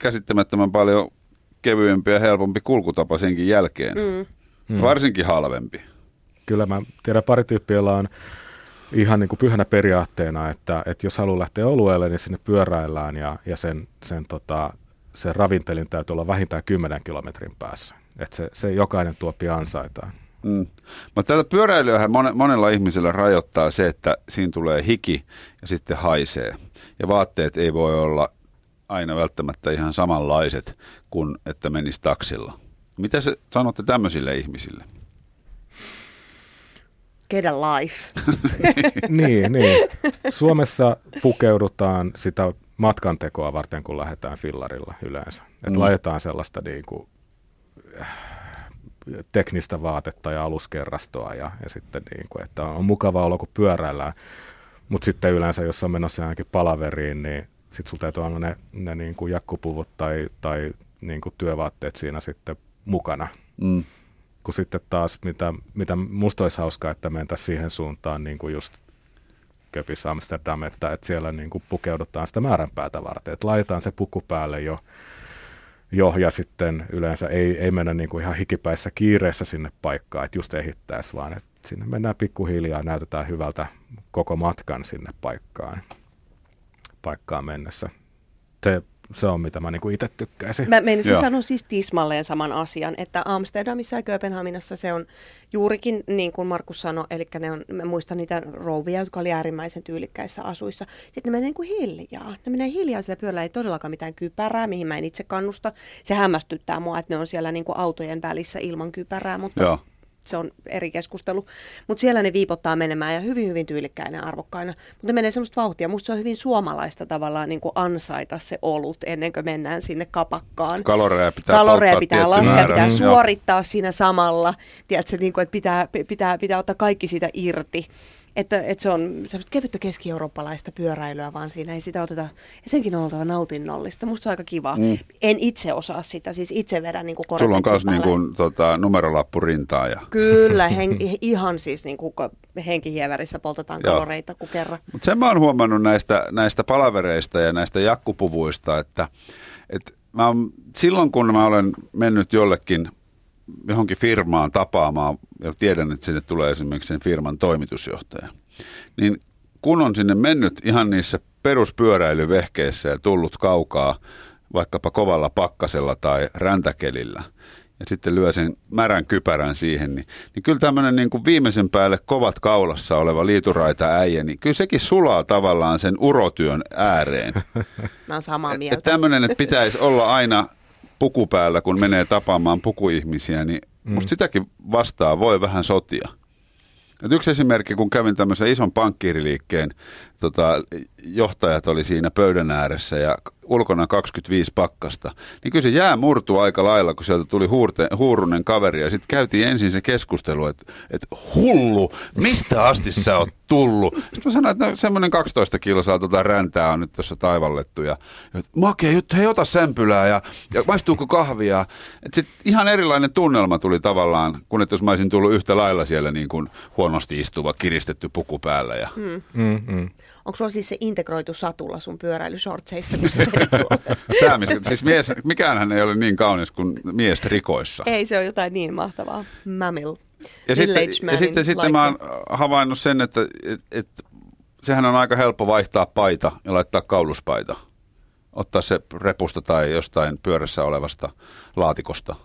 käsittämättömän paljon kevyempi ja helpompi kulkutapa senkin jälkeen. Mm. mm. Varsinkin halvempi. Kyllä mä tiedän pari tyyppiä, joilla on ihan niin kuin pyhänä periaatteena, että, että jos haluaa lähteä olueelle, niin sinne pyöräillään ja, ja sen, sen, tota, sen ravintelin täytyy olla vähintään 10 kilometrin päässä. Että se, se jokainen tuoppi ansaitaan. Mm. Mutta tätä pyöräilyä monella ihmisellä rajoittaa se, että siinä tulee hiki ja sitten haisee. Ja vaatteet ei voi olla aina välttämättä ihan samanlaiset kuin että menisi taksilla. Mitä se sanotte tämmöisille ihmisille? Get a life. niin, niin. Suomessa pukeudutaan sitä matkantekoa varten, kun lähdetään fillarilla yleensä. Että mm. laitetaan sellaista niin kuin, äh, teknistä vaatetta ja aluskerrastoa ja, ja sitten niin kuin, että on mukava olo, kun pyöräillään. Mutta sitten yleensä, jos on menossa johonkin palaveriin, niin sitten sulla täytyy olla ne, ne niin kuin jakkupuvut tai, tai niin kuin työvaatteet siinä sitten mukana. Mm. Kun sitten taas, mitä, mitä musta olisi hauskaa, että mentäisiin siihen suuntaan niin kuin just Köpis Amsterdam, että, että siellä niin kuin pukeudutaan sitä määränpäätä varten. Että laitetaan se puku päälle jo, jo ja sitten yleensä ei, ei mennä niin kuin ihan hikipäissä kiireessä sinne paikkaan, että just ehittäisi, vaan että sinne mennään pikkuhiljaa ja näytetään hyvältä koko matkan sinne paikkaan paikkaan mennessä. Se se on mitä mä niinku itse tykkäisin. Mä menisin Joo. sanoa siis tismalleen saman asian, että Amsterdamissa ja Kööpenhaminassa se on juurikin niin kuin Markus sanoi, eli ne on, mä muistan niitä rouvia, jotka oli äärimmäisen tyylikkäissä asuissa. Sitten ne menee niin kuin hiljaa. Ne menee hiljaa sillä pyörällä, ei todellakaan mitään kypärää, mihin mä en itse kannusta. Se hämmästyttää mua, että ne on siellä niin kuin autojen välissä ilman kypärää, mutta Joo. Se on eri keskustelu. Mutta siellä ne viipottaa menemään ja hyvin, hyvin tyylikkäinä ja arvokkaina. Mutta ne menee semmoista vauhtia. Musta se on hyvin suomalaista tavallaan niin kuin ansaita se olut ennen kuin mennään sinne kapakkaan. Kaloreja pitää Kaloreja pitää laskea, määrä. pitää Mm. suorittaa siinä samalla. Tiedätkö, niin kuin, että pitää, pitää, pitää ottaa kaikki siitä irti. Että, että se on semmoista kevyttä keski-eurooppalaista pyöräilyä, vaan siinä ei sitä oteta, ja senkin on oltava nautinnollista. Musta se on aika kiva. Mm. En itse osaa sitä, siis itse vedän niin kuin Sulla on myös niin kuin, tota, numerolappu rintaa ja Kyllä, hen, ihan siis niin kuin henkihievärissä poltetaan Joo. kaloreita kuin kerran. Mutta sen mä oon huomannut näistä, näistä palavereista ja näistä jakkupuvuista, että, että mä oon, silloin kun mä olen mennyt jollekin johonkin firmaan tapaamaan ja tiedän, että sinne tulee esimerkiksi sen firman toimitusjohtaja, niin kun on sinne mennyt ihan niissä peruspyöräilyvehkeissä ja tullut kaukaa vaikkapa kovalla pakkasella tai räntäkelillä ja sitten lyö sen märän kypärän siihen, niin, niin kyllä tämmöinen niin kuin viimeisen päälle kovat kaulassa oleva liituraita äijä, niin kyllä sekin sulaa tavallaan sen urotyön ääreen. Mä oon samaa mieltä. tämmöinen, että pitäisi olla aina puku päällä, kun menee tapaamaan pukuihmisiä, niin musta sitäkin vastaa voi vähän sotia. Et yksi esimerkki, kun kävin tämmöisen ison pankkiiriliikkeen, tota, johtajat oli siinä pöydän ääressä ja ulkona 25 pakkasta, niin kyllä se jää murtu aika lailla, kun sieltä tuli huurte, huurunen kaveri ja sitten käytiin ensin se keskustelu, että, että hullu, mistä asti sä oot tullut? Sitten mä sanoin, että no, semmoinen 12 kilsaa tota räntää on nyt tuossa taivallettu ja, ja makea juttu, hei ota sämpylää ja, ja maistuuko kahvia? Et sit ihan erilainen tunnelma tuli tavallaan, kun että jos mä olisin tullut yhtä lailla siellä niin kuin huonosti istuva, kiristetty puku päällä. Ja. Mm, mm. Onko sulla siis se integroitu satula sun pyöräilyshortseissa? Säämis, siis mies, mikäänhän ei ole niin kaunis kuin mies trikoissa. Ei, se on jotain niin mahtavaa. Mamil. Ja sitten, ja sitten, sitten mä oon havainnut sen, että et, et, sehän on aika helppo vaihtaa paita ja laittaa kauluspaita. Ottaa se repusta tai jostain pyörässä olevasta laatikosta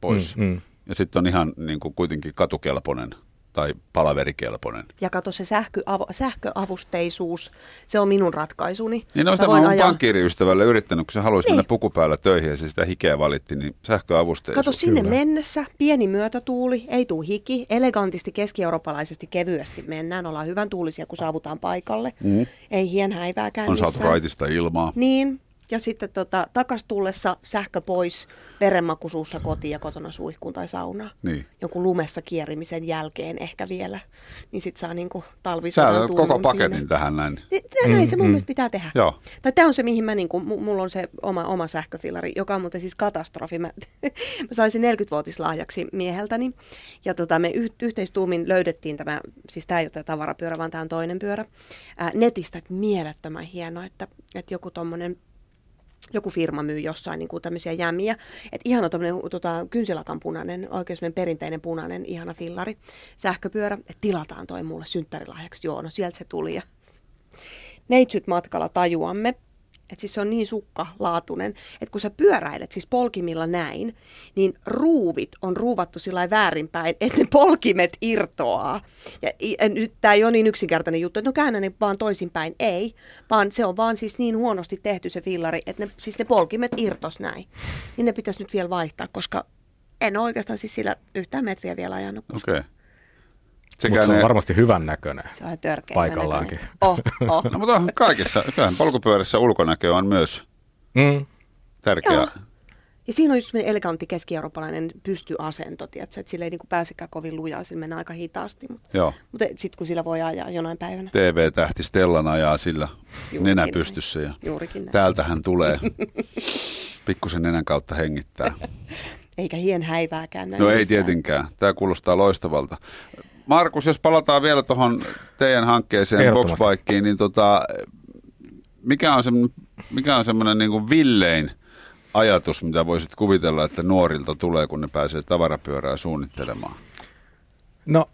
pois. Mm, mm. Ja sitten on ihan niin kuin kuitenkin katukelpoinen tai palaverikelpoinen. Ja kato se sähköavo, sähköavusteisuus, se on minun ratkaisuni. Niin on sitä mä oon ajaa- pankkiiriystävälle yrittänyt, kun se haluaisi Niin. mennä puku päällä töihin ja se sitä hikeä valitti, niin sähköavusteisuus. Kato sinne Kyllä. mennessä, pieni myötätuuli, ei tuu hiki, elegantisti keski-eurooppalaisesti kevyesti mennään, ollaan hyvän tuulisia, kun saavutaan paikalle. Mm. Ei hien häivääkään On saatu raitista ilmaa. Niin, ja sitten tota, takas tullessa sähkö pois, verenmakuisuussa kotiin ja kotona suihkuun tai saunaan. Niin. Jonkun lumessa kierimisen jälkeen ehkä vielä, niin sitten saa niinku Sä talvisodan otat koko paketin siinä. tähän näin. Niin, Näin se mun mielestä pitää tehdä. Joo. Tai tämä on se, mihin mä, niinku, mu- mulla on se oma, oma sähköfilari, joka on muuten siis katastrofi. Mä, mä sain sen 40-vuotislahjaksi mieheltäni. Ja tota, me yh, yhteistuumin löydettiin tämä, siis tämä ei ole tämä tavarapyörä, vaan tämä on toinen pyörä. Ää, netistä, että mielettömän hieno, että, että joku tommonen joku firma myy jossain niin kuin tämmöisiä jämiä. Että ihana tämmöinen tota, kynsilakan punainen, oikein perinteinen punainen, ihana fillari, sähköpyörä. Että tilataan toi mulle synttärilahjaksi. Joo, no sieltä se tuli. Ja neitsyt matkalla tajuamme, että siis se on niin sukkalaatuinen, että kun sä pyöräilet siis polkimilla näin, niin ruuvit on ruuvattu sillä väärinpäin, että ne polkimet irtoaa. Ja, ja nyt tämä ei ole niin yksinkertainen juttu, että no käännä ne vaan toisinpäin. Ei, vaan se on vaan siis niin huonosti tehty se fillari, että ne, siis ne polkimet irtos näin. Niin ne pitäisi nyt vielä vaihtaa, koska en ole oikeastaan siis sillä yhtään metriä vielä ajanut. Okei. Okay. Mutta se on varmasti hyvän näköinen. Se on törkeä. Paikallaankin. Oh, oh. No mutta kaikissa, kyllähän polkupyörissä ulkonäkö on myös Mm. tärkeä. Joo. Ja siinä on just semmoinen elegantti keski-eurooppalainen pystyasento, tiedätkö, että sillä ei niinku pääsekään kovin lujaa, sillä mennään aika hitaasti. Mutta, Joo. mutta sitten kun sillä voi ajaa jonain päivänä. TV-tähti Stellan ajaa sillä Juurikin nenä näin. pystyssä ja Juurikin näin. täältähän tulee. Pikkusen nenän kautta hengittää. Eikä hien häivääkään näin No ei missään. tietenkään. Tämä kuulostaa loistavalta. Markus, jos palataan vielä tuohon teidän hankkeeseen. Boxbikeen, niin tota, mikä on semmoinen, mikä on semmoinen niin kuin villein ajatus, mitä voisit kuvitella, että nuorilta tulee, kun ne pääsee tavarapyörää suunnittelemaan? No,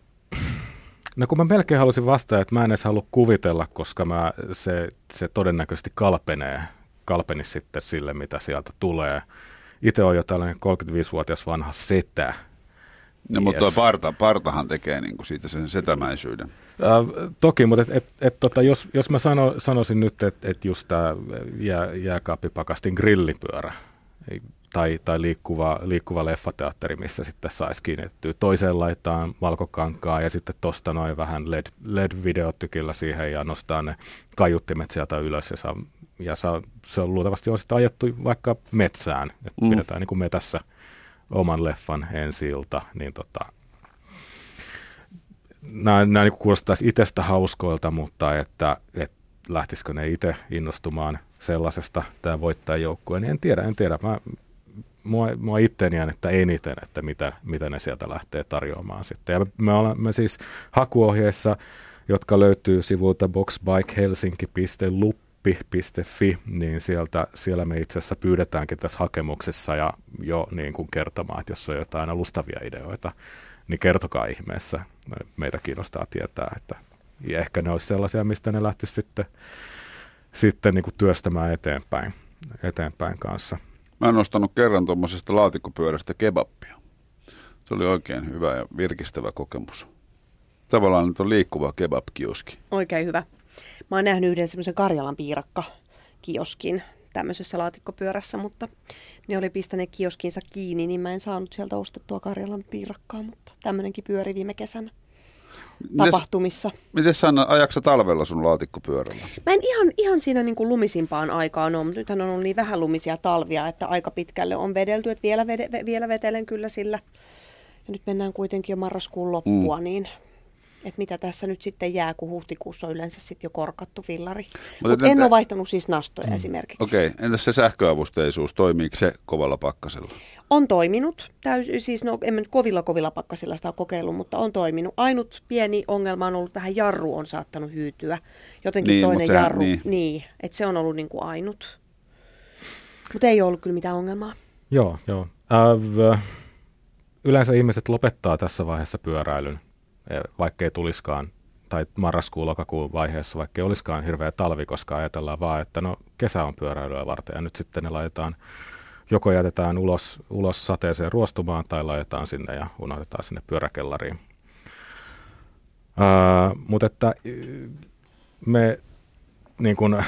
no kun mä melkein halusin vastata, että mä en edes halua kuvitella, koska mä, se, se todennäköisesti kalpenee kalpenisi sitten sille, mitä sieltä tulee. Itse on jo tällainen 35-vuotias vanha setä, No, mutta yes. parta, partahan tekee niin kuin siitä sen setämäisyyden. Äh, toki, mutta et, et, et, tota, jos, jos mä sano, sanoisin nyt, että et just tämä jää, jääkaappipakastin grillipyörä tai, tai liikkuva, liikkuva leffateatteri, missä sitten saisi kiinnittyä. Toiseen laittaa valkokankaa ja sitten tuosta noin vähän LED, LED-videotykillä siihen ja nostaa ne kaiuttimet sieltä ylös ja, saa, ja saa, se on luultavasti on sitten ajettu vaikka metsään, että mm. pidetään niin kuin metässä oman leffan ensi ilta, niin tota, nämä, nämä niin kuulostaisi itsestä hauskoilta, mutta että, että lähtisikö ne itse innostumaan sellaisesta tämä voittajajoukkue, niin en tiedä, en tiedä. Mä, mua, mua itteeni että eniten, että mitä, mitä ne sieltä lähtee tarjoamaan sitten. Ja me olemme siis hakuohjeissa, jotka löytyy sivulta boxbikehelsinki.lup oppi.fi, niin sieltä, siellä me itse asiassa pyydetäänkin tässä hakemuksessa ja jo niin kuin kertomaan, että jos on jotain alustavia ideoita, niin kertokaa ihmeessä. Meitä kiinnostaa tietää, että ja ehkä ne olisi sellaisia, mistä ne lähtisi sitten, sitten niin kuin työstämään eteenpäin, eteenpäin kanssa. Mä oon nostanut kerran tuommoisesta laatikkopyörästä kebappia. Se oli oikein hyvä ja virkistävä kokemus. Tavallaan nyt on liikkuva kebab-kioski. Oikein hyvä. Mä oon nähnyt yhden semmoisen Karjalan piirakka kioskin tämmöisessä laatikkopyörässä, mutta ne oli pistäneet kioskinsa kiinni, niin mä en saanut sieltä ostettua Karjalan piirakkaa, mutta tämmöinenkin pyöri viime kesänä tapahtumissa. Miten Sanna, ajaksa talvella sun laatikkopyörällä? Mä en ihan, ihan siinä niin kuin lumisimpaan aikaan ole, mutta nythän on ollut niin vähän lumisia talvia, että aika pitkälle on vedelty, että vielä, vede, vielä vetelen kyllä sillä. Ja nyt mennään kuitenkin jo marraskuun loppua, mm. niin että mitä tässä nyt sitten jää, kun huhtikuussa on yleensä sitten jo korkattu fillari. Mutta Mut en ole vaihtanut siis nastoja mm. esimerkiksi. Okei, okay. entäs se sähköavusteisuus, toimiiko se kovalla pakkasella? On toiminut, täys, siis no en nyt kovilla kovilla pakkasilla sitä ole kokeillut, mutta on toiminut. Ainut pieni ongelma on ollut tähän jarru on saattanut hyytyä. Jotenkin niin, toinen sehän, jarru, niin, niin että se on ollut niin kuin ainut. Mutta ei ole ollut kyllä mitään ongelmaa. Joo, joo. Äh, yleensä ihmiset lopettaa tässä vaiheessa pyöräilyn vaikka ei tuliskaan, tai marraskuun, lokakuun vaiheessa, vaikka ei olisikaan hirveä talvi, koska ajatellaan vaan, että no kesä on pyöräilyä varten, ja nyt sitten ne laitetaan, joko jätetään ulos, ulos sateeseen ruostumaan, tai laitetaan sinne ja unohdetaan sinne pyöräkellariin. Uh, mutta että me niin kun,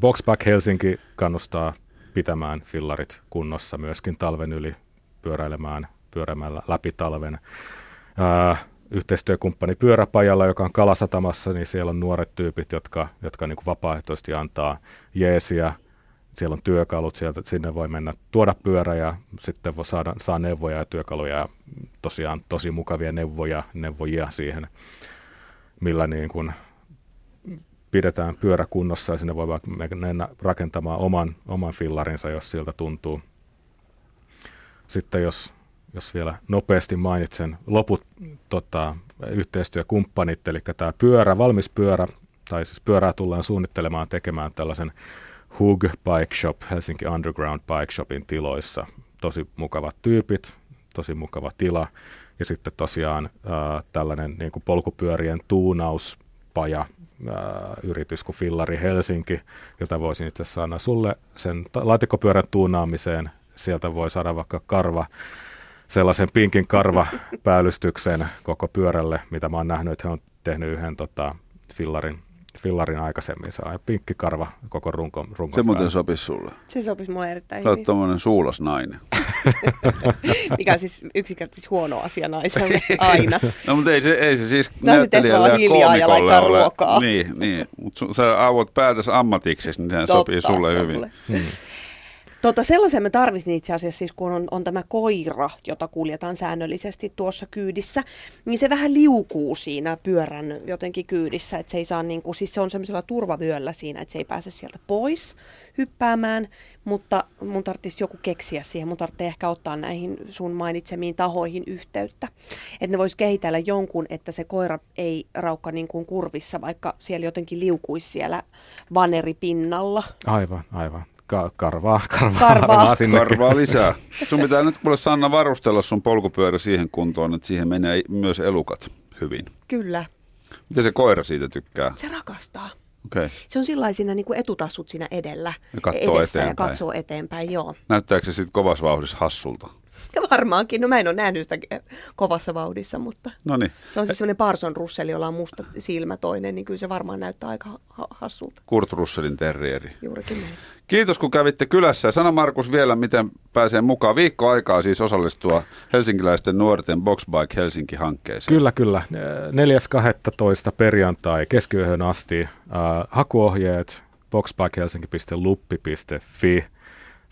Boxback Helsinki kannustaa pitämään fillarit kunnossa myöskin talven yli pyöräilemään, pyörämällä läpi talven. Uh, yhteistyökumppani Pyöräpajalla, joka on Kalasatamassa, niin siellä on nuoret tyypit, jotka, jotka niin kuin vapaaehtoisesti antaa jeesiä. Siellä on työkalut, sieltä, sinne voi mennä tuoda pyörä ja sitten voi saada, saa neuvoja ja työkaluja ja tosiaan tosi mukavia neuvoja, neuvojia siihen, millä niin kuin pidetään pyörä kunnossa ja sinne voi mennä rakentamaan oman, oman fillarinsa, jos siltä tuntuu. Sitten jos jos vielä nopeasti mainitsen loput tota, yhteistyökumppanit, eli tämä pyörä, valmis pyörä, tai siis pyörää tullaan suunnittelemaan tekemään tällaisen Hug Bike Shop, Helsinki Underground Bike Shopin tiloissa. Tosi mukavat tyypit, tosi mukava tila. Ja sitten tosiaan äh, tällainen niin kuin polkupyörien tuunauspaja, yritys kuin Fillari Helsinki, jota voisin itse saada sulle sen laatikkopyörän tuunaamiseen. Sieltä voi saada vaikka karva sellaisen pinkin karvapäälystyksen koko pyörälle, mitä mä oon nähnyt, että he on tehnyt yhden tota, fillarin, fillarin aikaisemmin. Se on pinkki karva koko runko, runko Se muuten sopisi sulle. Se sopisi mulle erittäin hyvin. Sä oot tommonen suulas nainen. Mikä on siis yksinkertaisesti huono asia naiselle aina. no mutta ei se, ei se siis no, näyttelijälle ja koomikolle ja ole. Ruokaa. Niin, niin. mutta sä avot päätös ammatiksi, niin se sopii sulle hyvin. Hmm. Tota, sellaisen mä tarvitsin itse asiassa, siis kun on, on tämä koira, jota kuljetaan säännöllisesti tuossa kyydissä, niin se vähän liukuu siinä pyörän jotenkin kyydissä, että se ei saa niin kuin, siis se on semmoisella turvavyöllä siinä, että se ei pääse sieltä pois hyppäämään, mutta mun tarvitsisi joku keksiä siihen, mun tarvitsee ehkä ottaa näihin sun mainitsemiin tahoihin yhteyttä, että ne vois kehitellä jonkun, että se koira ei raukka niin kuin kurvissa, vaikka siellä jotenkin liukuisi siellä vaneripinnalla. Aivan, aivan ka- karvaa, karvaa, karvaa. karvaa lisää. Sun pitää nyt kuule Sanna varustella sun polkupyörä siihen kuntoon, että siihen menee myös elukat hyvin. Kyllä. Miten se koira siitä tykkää? Se rakastaa. Okay. Se on sillä siinä niin kuin etutassut siinä edellä Ja katsoo edessä eteenpäin. ja katsoo eteenpäin, joo. Näyttääkö se sitten kovassa vauhdissa hassulta? Ja varmaankin, no mä en ole nähnyt sitä kovassa vauhdissa, mutta No niin, se on siis semmoinen Parson Russell, jolla on musta silmä toinen, niin kyllä se varmaan näyttää aika ha- hassulta. Kurt Russellin terrieri. Juurikin näin. Kiitos kun kävitte kylässä. Sano Markus vielä, miten pääsee mukaan. Viikko aikaa siis osallistua helsinkiläisten nuorten Boxbike Helsinki-hankkeeseen. Kyllä, kyllä. 4.12. perjantai keskiyöhön asti. Äh, hakuohjeet boxbikehelsinki.luppi.fi.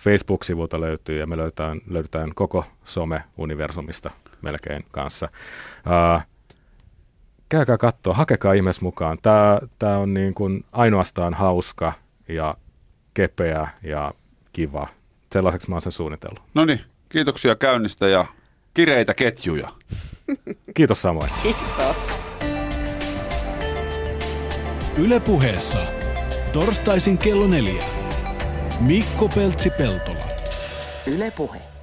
Facebook-sivulta löytyy ja me löytään, löydetään koko some-universumista melkein kanssa. Äh, käykää katsoa, hakekaa ihmeessä mukaan. Tämä, tämä on niin kuin ainoastaan hauska ja kepeä ja kiva. Sellaiseksi mä oon sen suunnitellut. No niin, kiitoksia käynnistä ja kireitä ketjuja. Kiitos samoin. Kiitos. Yle puheessa. Torstaisin kello neljä. Mikko Peltsi-Peltola. Yle Puhe.